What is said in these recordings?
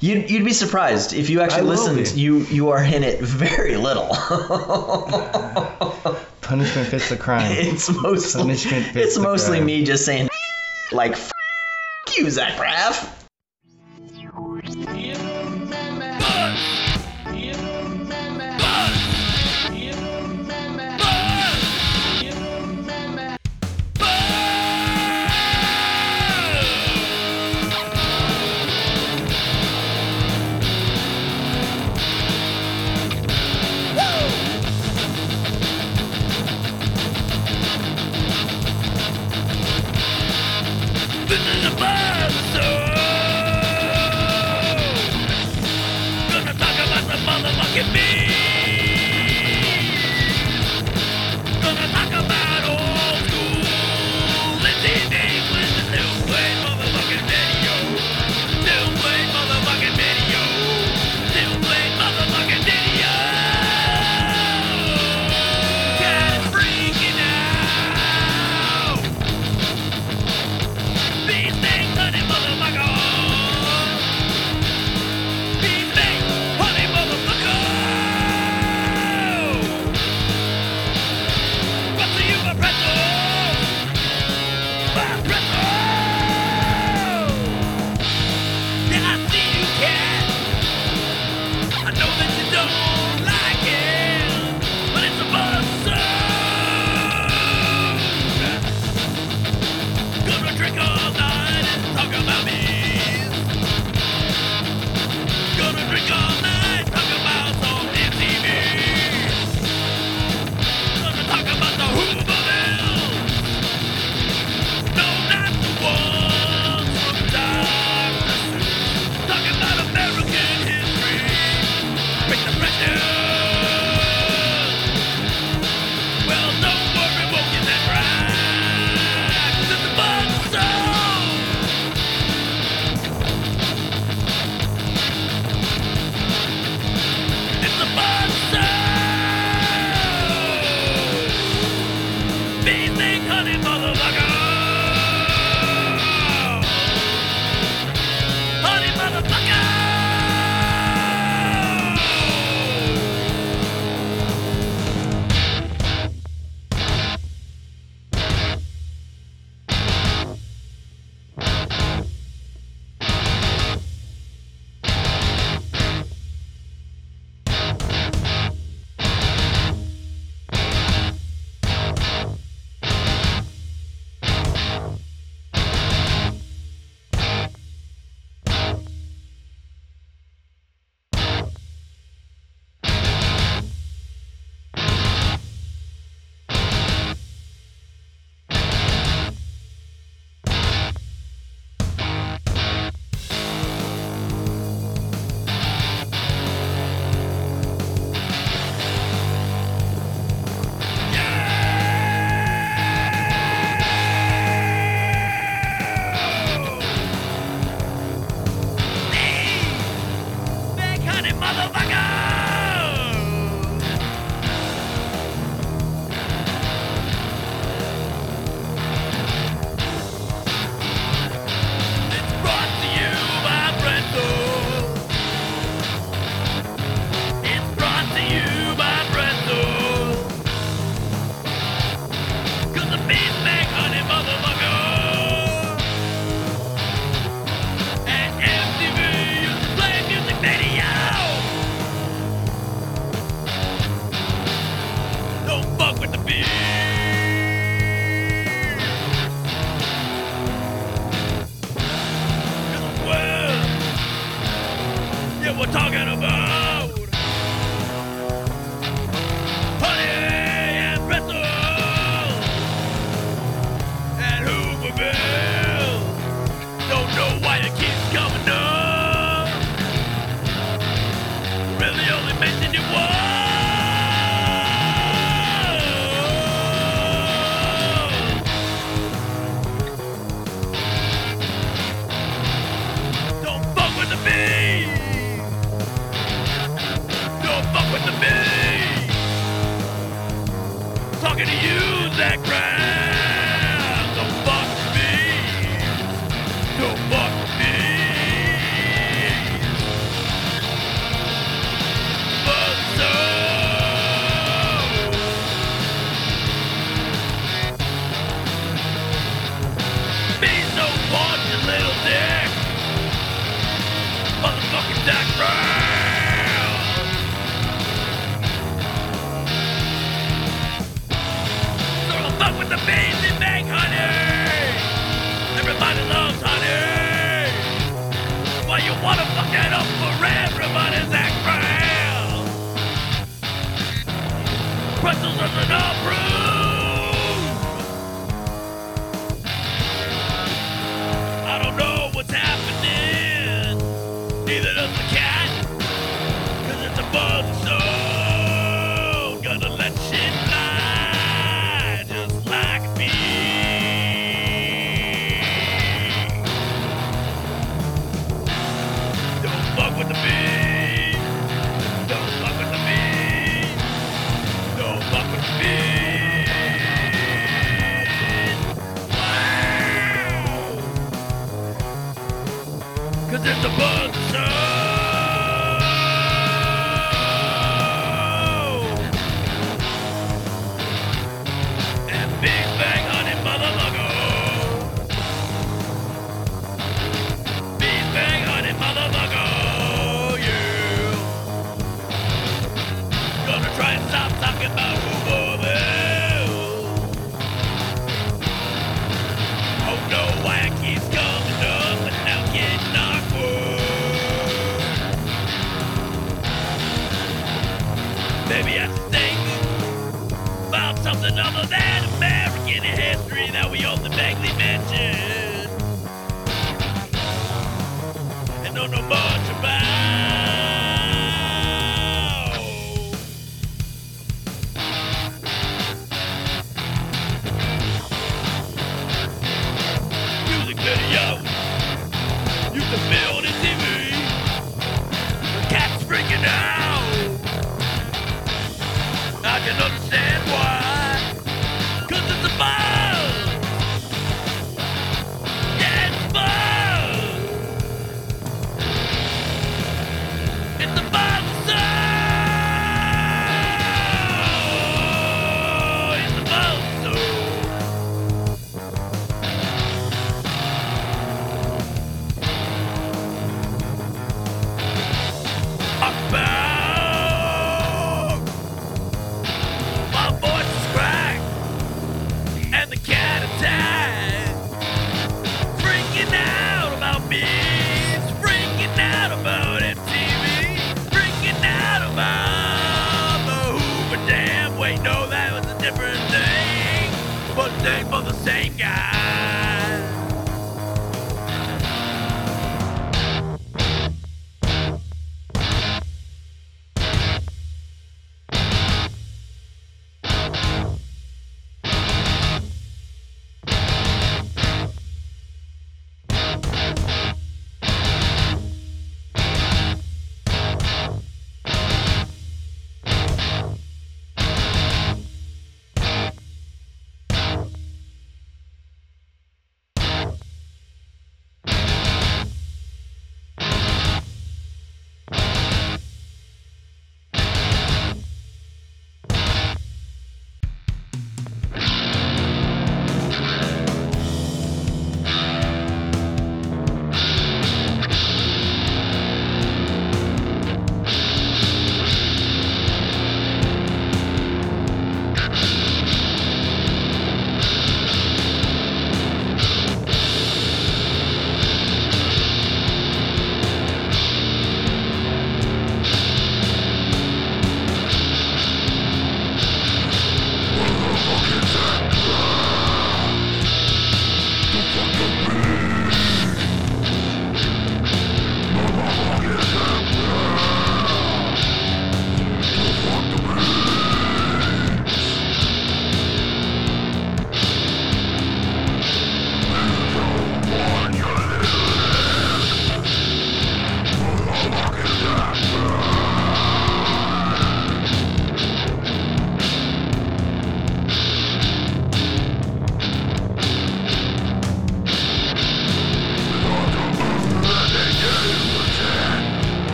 You'd, you'd be surprised if you actually listened. You you are in it very little. punishment fits the crime. It's mostly punishment fits It's mostly crime. me just saying like f- you, Zach Braff.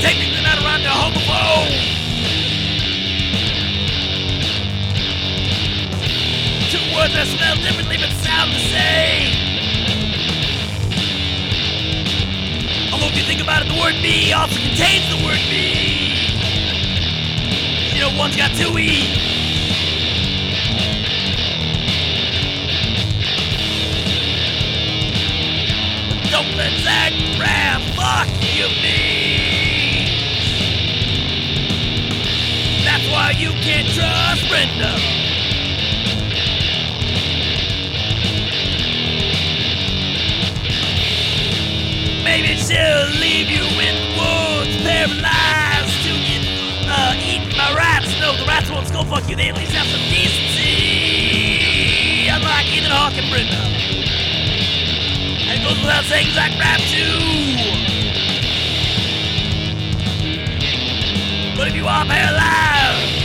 Technically not a rhyme, they're homophobe. Two words that spell differently but sound the same. Although if you think about it, the word me also contains the word me. You know, one's got two E's. Don't let Zach Braff fuck you, me. Why you can't trust Brenda. Maybe she'll leave you in the woods, paralyzed to get uh, eaten by rats. No, the rats won't skull fuck you. They at least have some decency. Unlike Ethan Hawke and Brenda. And it goes without saying Zach Braff too. But if you are paralyzed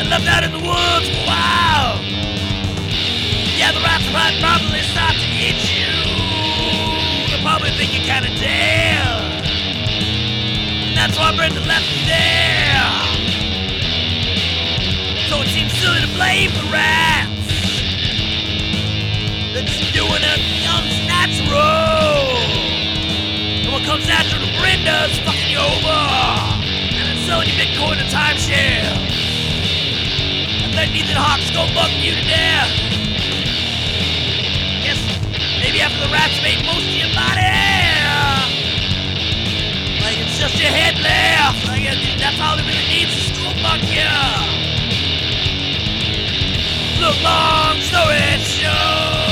and left out in the woods for a while, yeah, the rats might probably start to eat you. They'll probably think you're kinda dead. And that's why Brenda left you there. So it seems silly to blame the rats. They're just doing it natural. And what comes natural to Brenda is fucking you over. Selling you Bitcoin and timeshare. And then Ethan Hawke's go buck you to death. Guess maybe after the rats made most of your body. Like it's just your head left. Like that's all it really needs is to buck you. Look, long story short,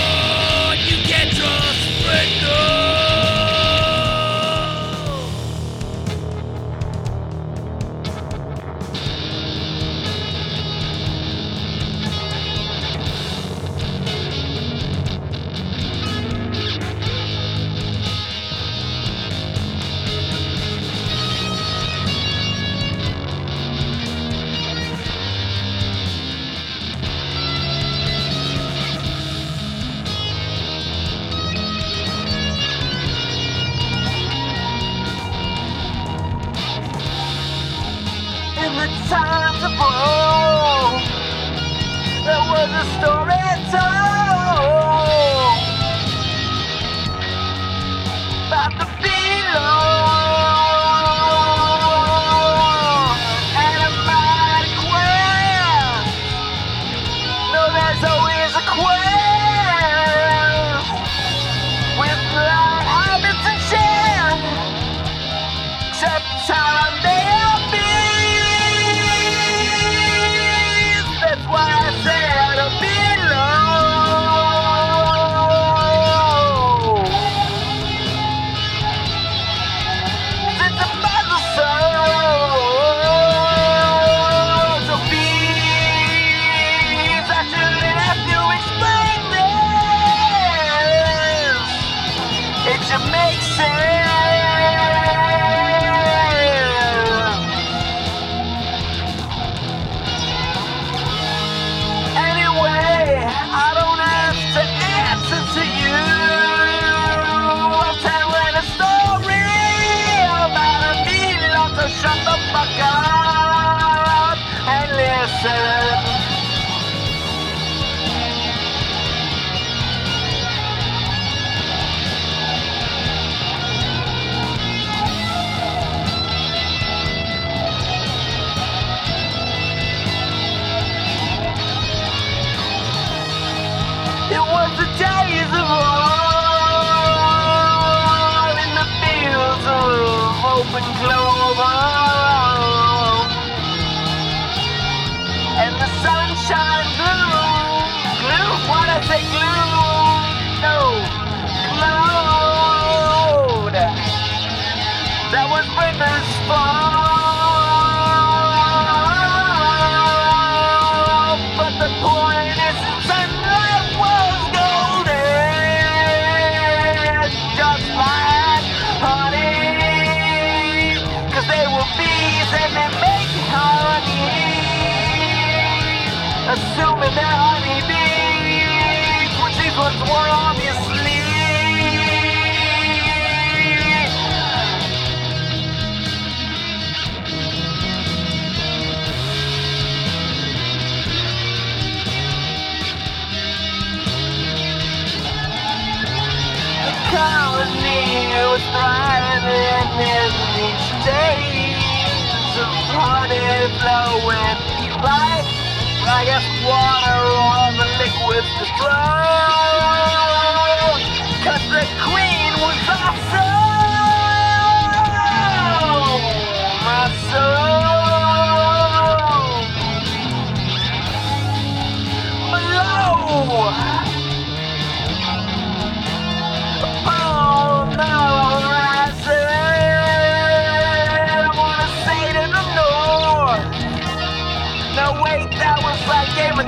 the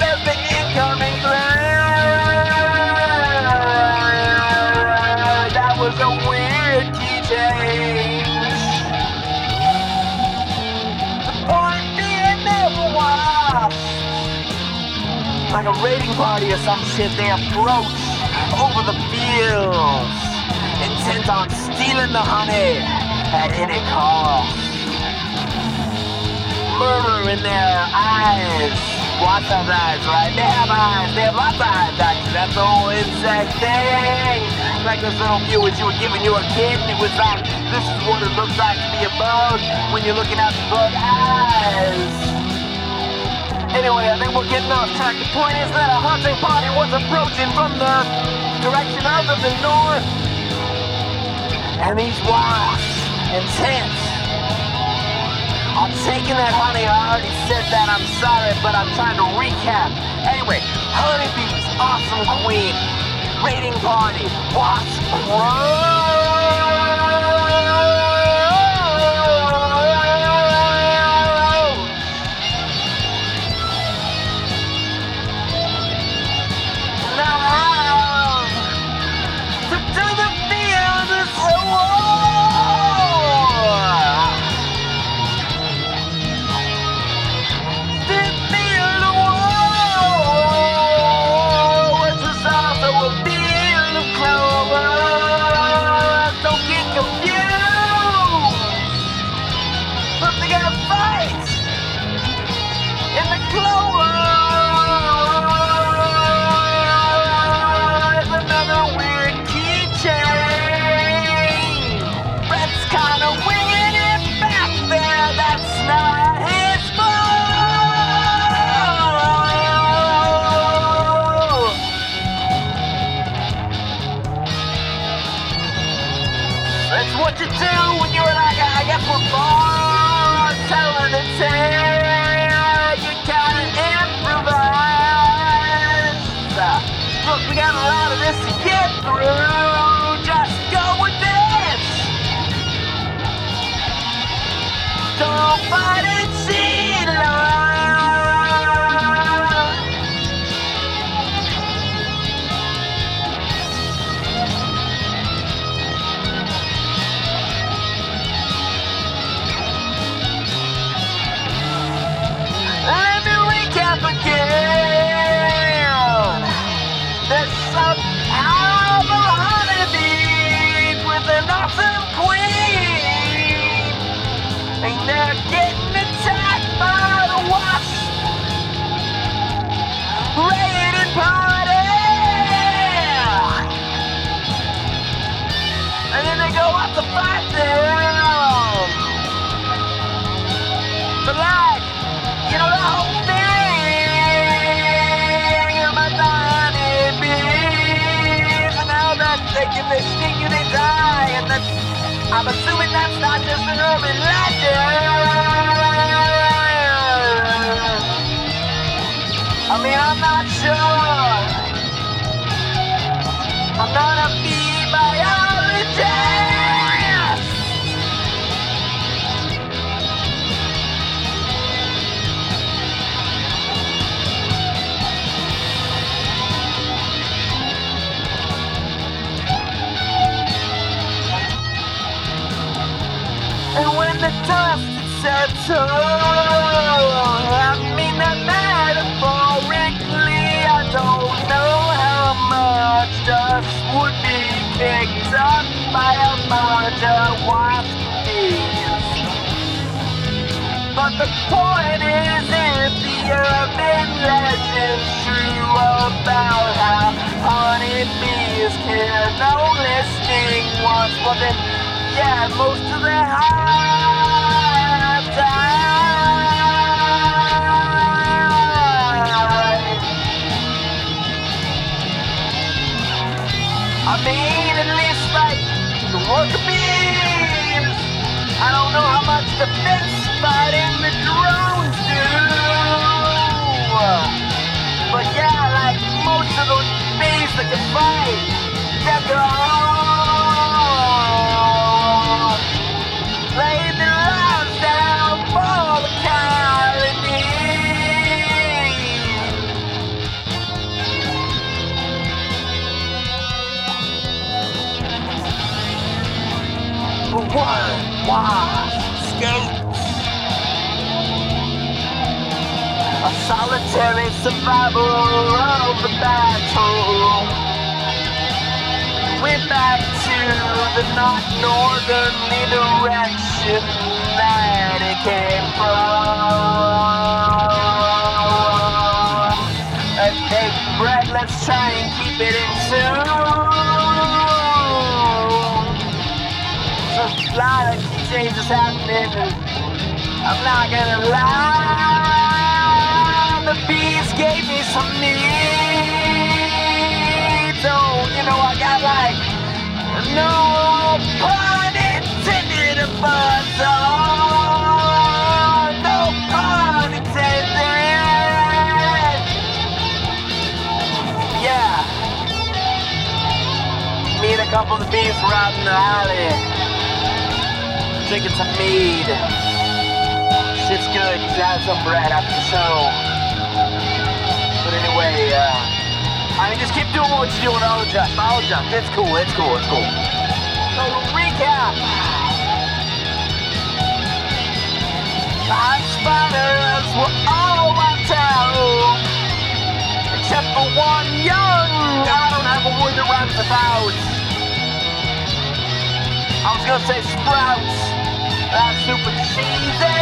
the the incoming. That was a weird being never. Like a raiding party or some shit, they approach over the fields, intent on stealing the honey at any cost. Murder in their eyes. Lots of eyes, right? They have eyes. They have lots of eyes, actually. That's the whole insect thing. Like this little view which you were giving you a kid, and it was like, this is what it looks like to be a bug when you're looking at the bug eyes. Anyway, I think we're getting off track. The point is that a hunting party was approaching from the direction other than north. And these wasps, I'm taking that honey. I already said that, I'm sorry, but I'm trying to recap. Anyway, honeybees, awesome queen, raiding party, wasp road. I'm assuming that's not just an urban legend. The dust settles, I mean that metaphorically, I don't know how much dust would be picked up by a murder wasp. But the point is, if the urban legend's true about how honeybees can only sting once, well then, yeah, most of the. I mean, at least like the worker bees. I don't know how much defense fighting the drones do. But yeah, like most of those bees that can fight, they're all But one escapes. A solitary survivor of the battle. Went back to the not northerly direction that it came from. And take breath, let's try and keep it in tune. A lot of changes happening. I'm not gonna lie. The bees gave me some needs. Oh, you know, I got like no pun intended, oh, no pun intended. Yeah. Me and a couple of bees out in the alley drinking some mead. Shit's good. You have some bread after the show. But anyway, uh, I mean, just keep doing what you're doing. I'll adjust. I'll adjust. It's cool. It's cool. It's cool. So recap. Hot spiders were all my town. Except for one young. I don't have a word that rhymes with. I was gonna say sprouts. Super cheesy.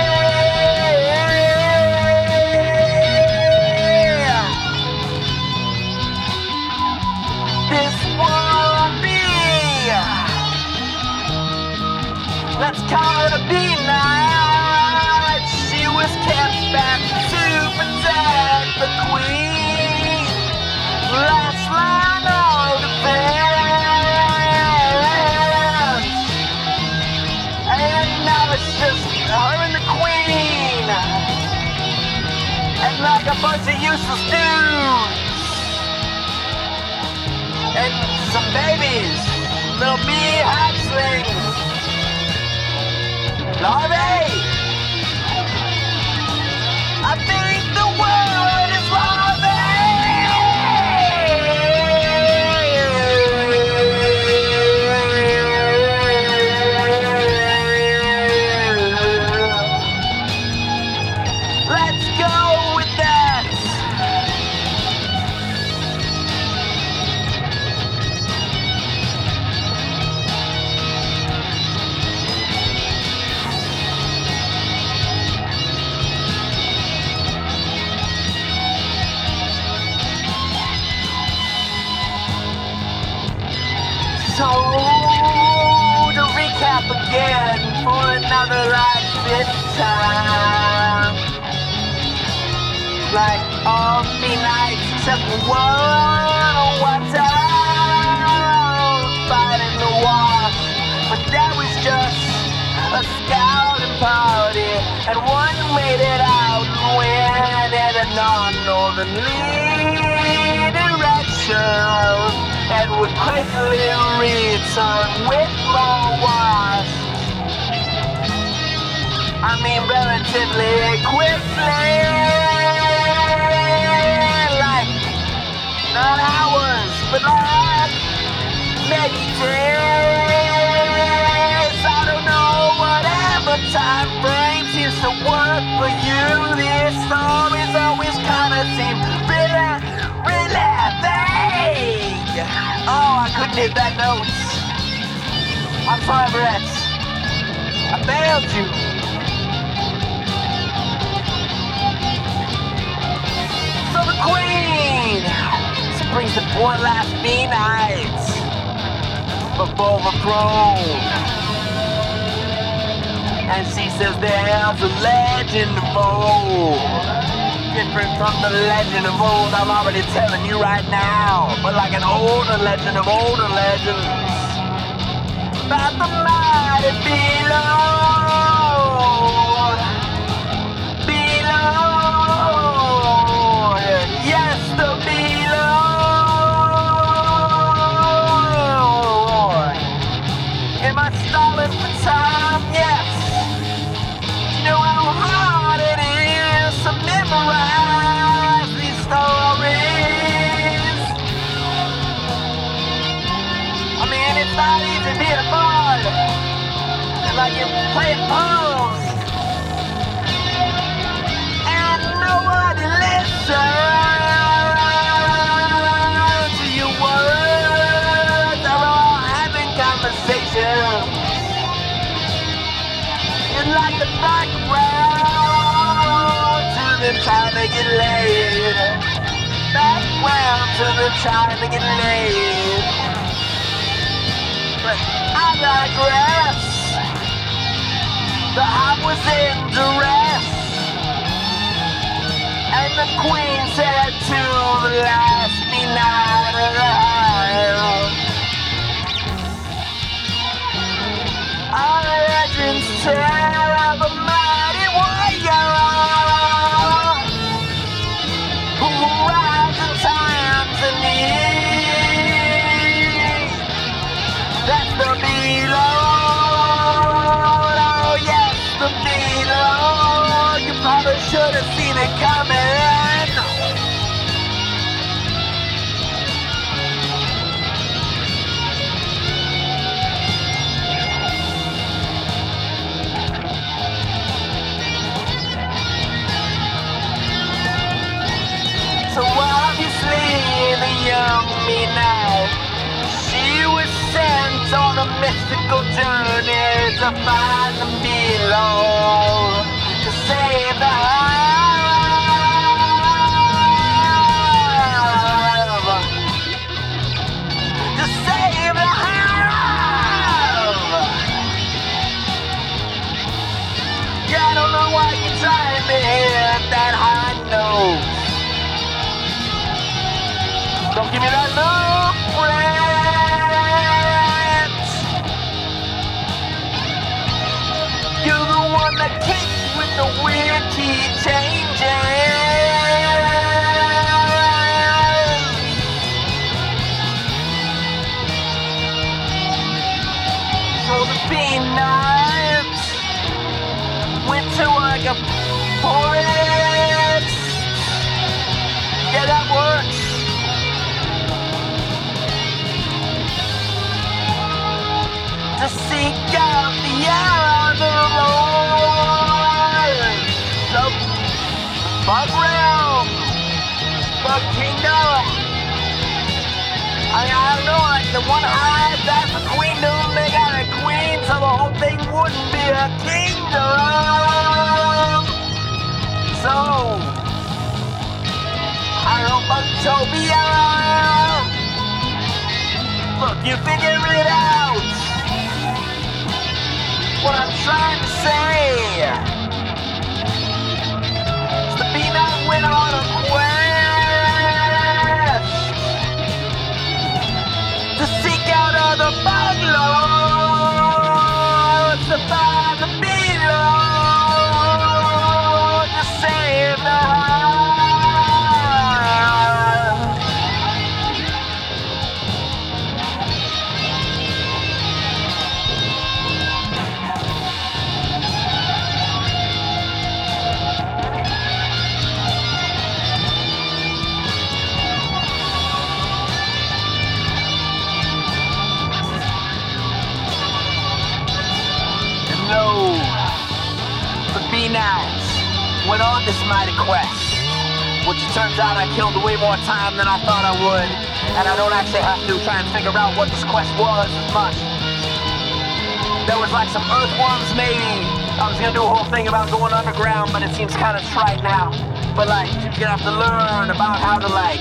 This one bee. Let's call it a bee night. She was kept back like a bunch of useless dudes. And some babies. Little bee hatchlings. Larvae. gonna like time. Like all the nights except one. What's Fighting the war, but that was just a scouting party, and one made it out and went in a non-northerly direction, and would quickly return with more wine. I mean, relatively quickly, like not hours, but like maybe days. I don't know, whatever time frame seems to work for you. These stories always kinda seem really, really vague. Oh, I couldn't hit that note. I'm sorry, Brett. I failed you. She brings the one last midnight before the throne. And she says there's a legend of old. Different from the legend of old, I'm already telling you right now. But like an older legend of older legends. About the mighty below. Trying to trying to get laid. But I. The was in. And the queen said to the last me night alive. Our legends tell young me now. She was sent on a mystical journey to find the below To save the hive give me that Brett. You're the one that kicks when the wind keeps changing. The one hive, that's a queendom. They got a queen, so the whole thing wouldn't be a kingdom. So, I Bugtopia. Look, you figure it out what I'm trying to say. Turns out I killed way more time than I thought I would. And I don't actually have to try and figure out what this quest was as much. There was like some earthworms maybe. I was gonna do a whole thing about going underground, but it seems kind of trite now. But like, you're gonna have to learn about how to like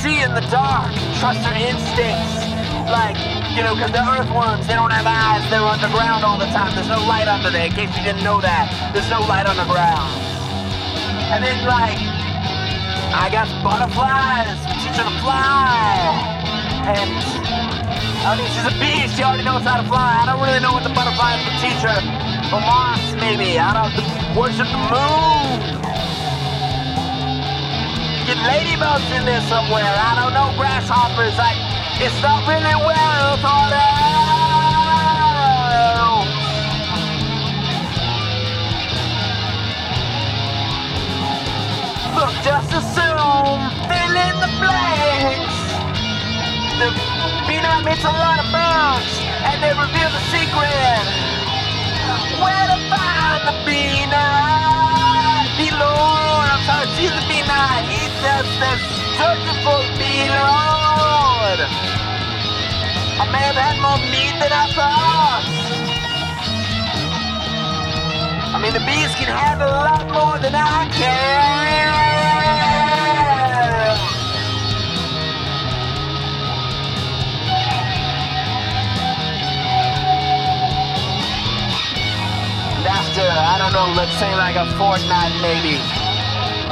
see in the dark, trust your instincts. Like, you know, because the earthworms, they don't have eyes, they're underground all the time. There's no light under there, in case you didn't know that. There's no light underground. And then like, I got butterflies, teach her to fly. And I mean, she's a bee. She already knows how to fly. I don't really know what the butterflies would teach her. Or moths, maybe. I don't worship the moon. Get ladybugs in there somewhere. I don't know. Grasshoppers. I. It's not really well thought out. Just assume. Fill in the blanks. The peanut makes a lot of bounce, and they reveal the secret. Where to find the peanut? The Lord, I'm sorry, she's the peanut. He they're searching for the Lord. I may have had more meat than I thought. Mean, the bees can handle a lot more than I can. And after, I don't know, let's say like a fortnight maybe,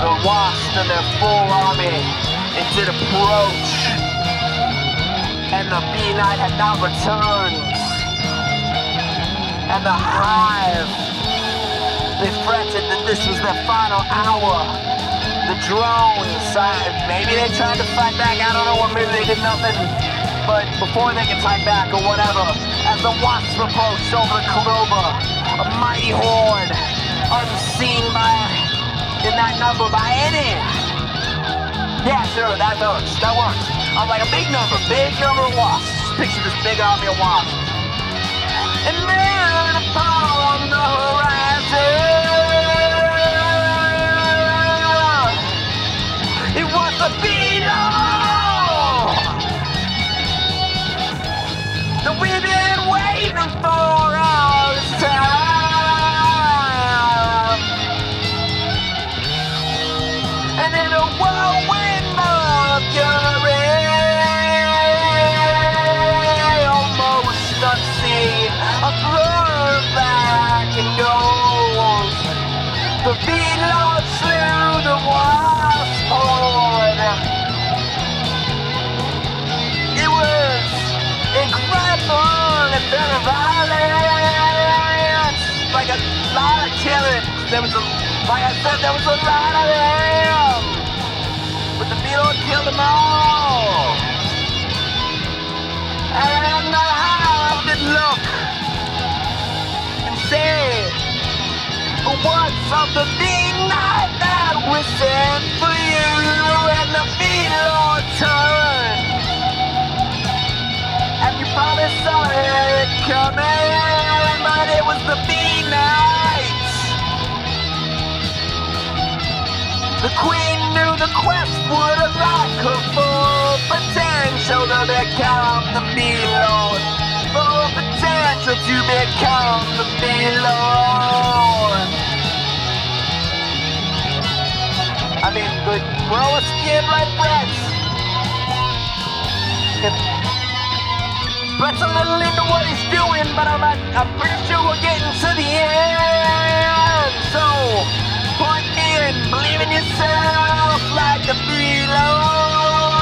the wasps and their full army, it did approach. And the bee night had not returned. And the hive, they fretted that this was their final hour. The drones, I, maybe they tried to fight back, I don't know, or maybe they did nothing. But before they could fight back or whatever, as the wasps approached over the clover, a mighty horde, unseen by, in that number by any. Yeah, sure, that works, that works. I'm like a big number, big number of wasps. Picture this big army of wasps. And then upon the horizon, There was a, like I said, there was a lot of them. But the beetle killed them all. And the hive did look and say, What's of the big that we sent for you? And the beetle turned. And you probably saw it coming, but it was the The queen knew the quest would unlock her full potential to become the bee lord. Full potential to become the bee lord. I mean, but we're all skin like breasts. If Brett's a little into what he's doing, but I'm I'm pretty sure we're getting to the end. So, believe in yourself like the Lord.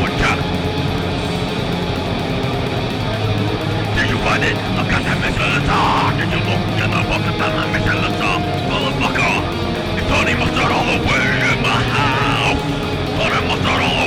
water! Did you find it? I've got that missile laser! Did you look? in know what? I've got that missile laser! Motherfucker! It's only mustard all the way in my house! Only mustard all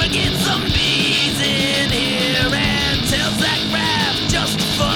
gonna get some bees in here and tell Zach Raff just for.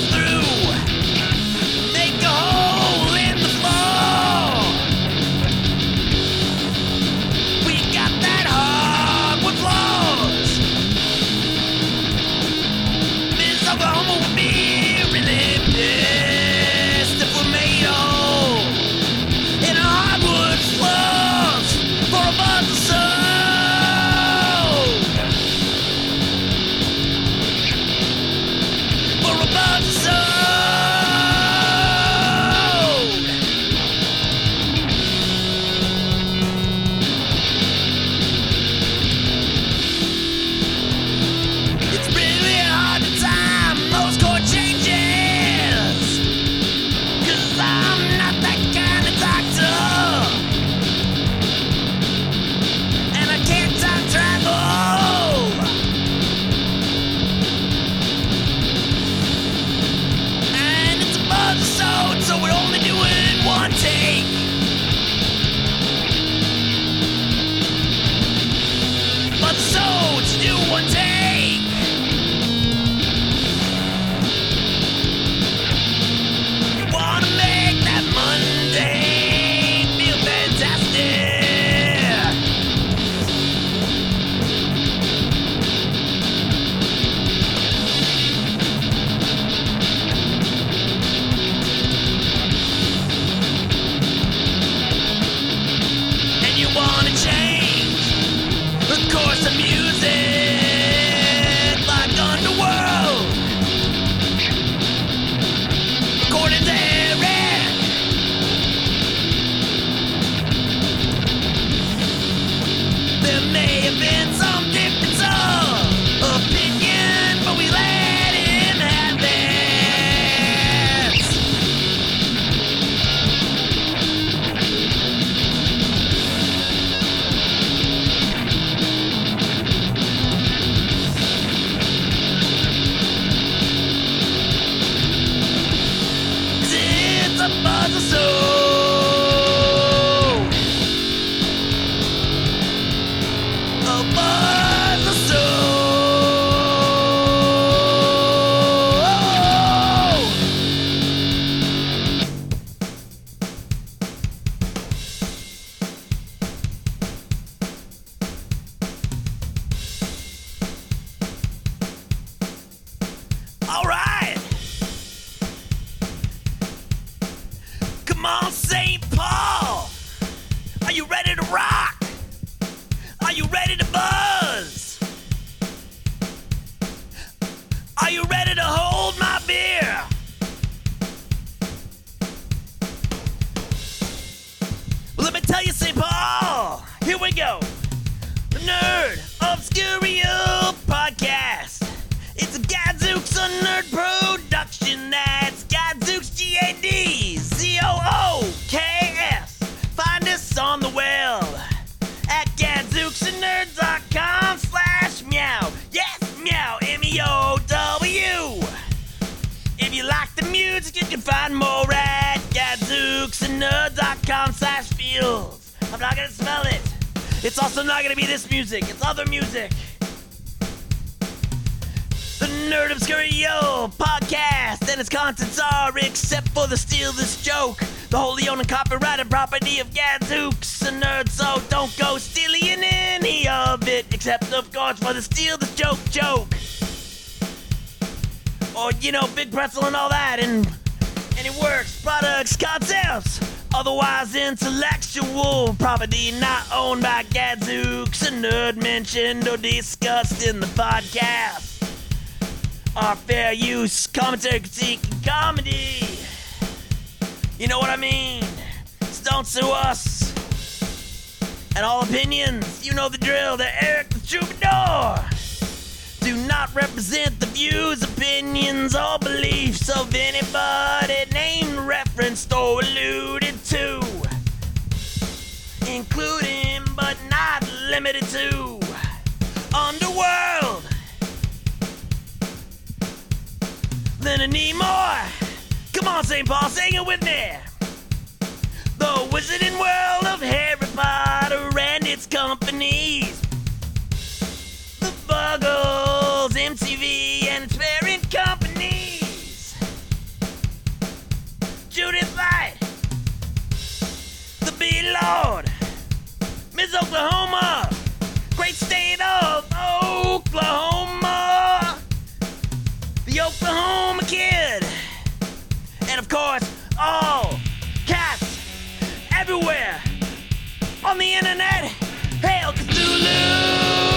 Through, Are you ready to buzz? It's also not gonna be this music, it's other music. The Nerd Obscurio podcast. And its contents are, except for the steal this joke, the wholly owned copyright and copyrighted property of Gadzooks and Nerds, so don't go stealing any of it, except of course for the steal this joke joke. Or, you know, Big Pretzel and all that, and and it works, products, concepts, otherwise intellectual property not owned by Gadzooks a Nerd mentioned or discussed in the podcast Our fair use, commentary, critique, and comedy. You know what I mean? So don't sue us. And all opinions, you know the drill. They're Eric the Troubadour. Do not represent the views, opinions, or beliefs of anybody named, referenced, or alluded to, including but not limited to, Underworld. Then I need more. Come on, St. Paul, sing it with me. The Wizarding World of Harry Potter. is Oklahoma, great state of Oklahoma. The Oklahoma kid, and of course, all cats everywhere on the internet. Hail Cthulhu!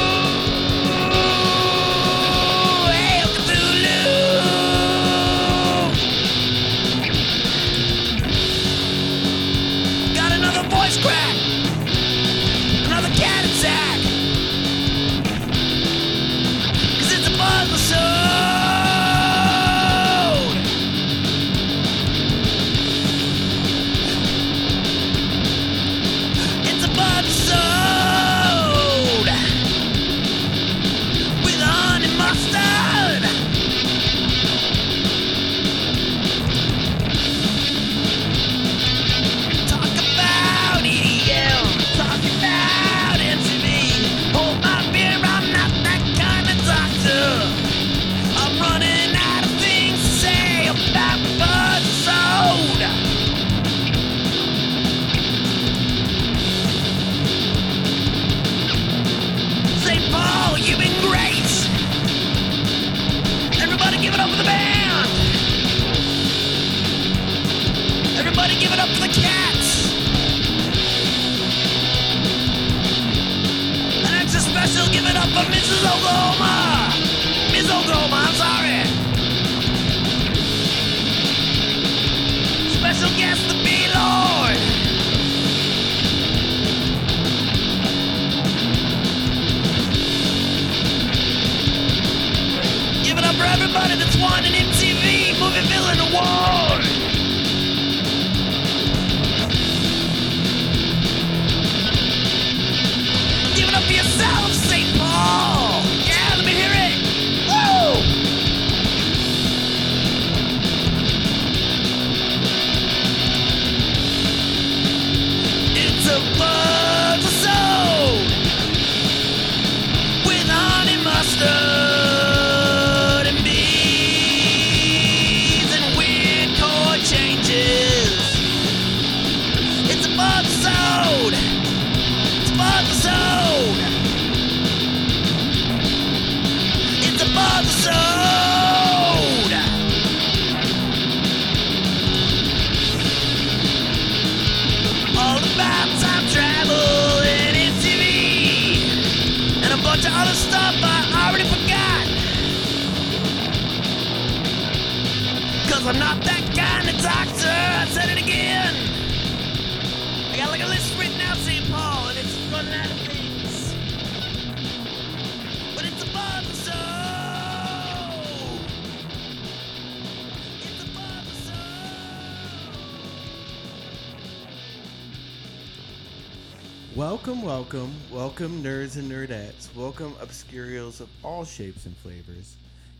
Welcome, nerds and nerdettes. Welcome, obscurials of all shapes and flavors.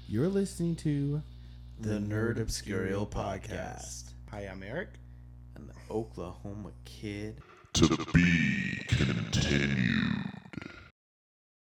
You're listening to the Nerd Obscurial Podcast. Hi, I'm Eric. I'm the Oklahoma Kid.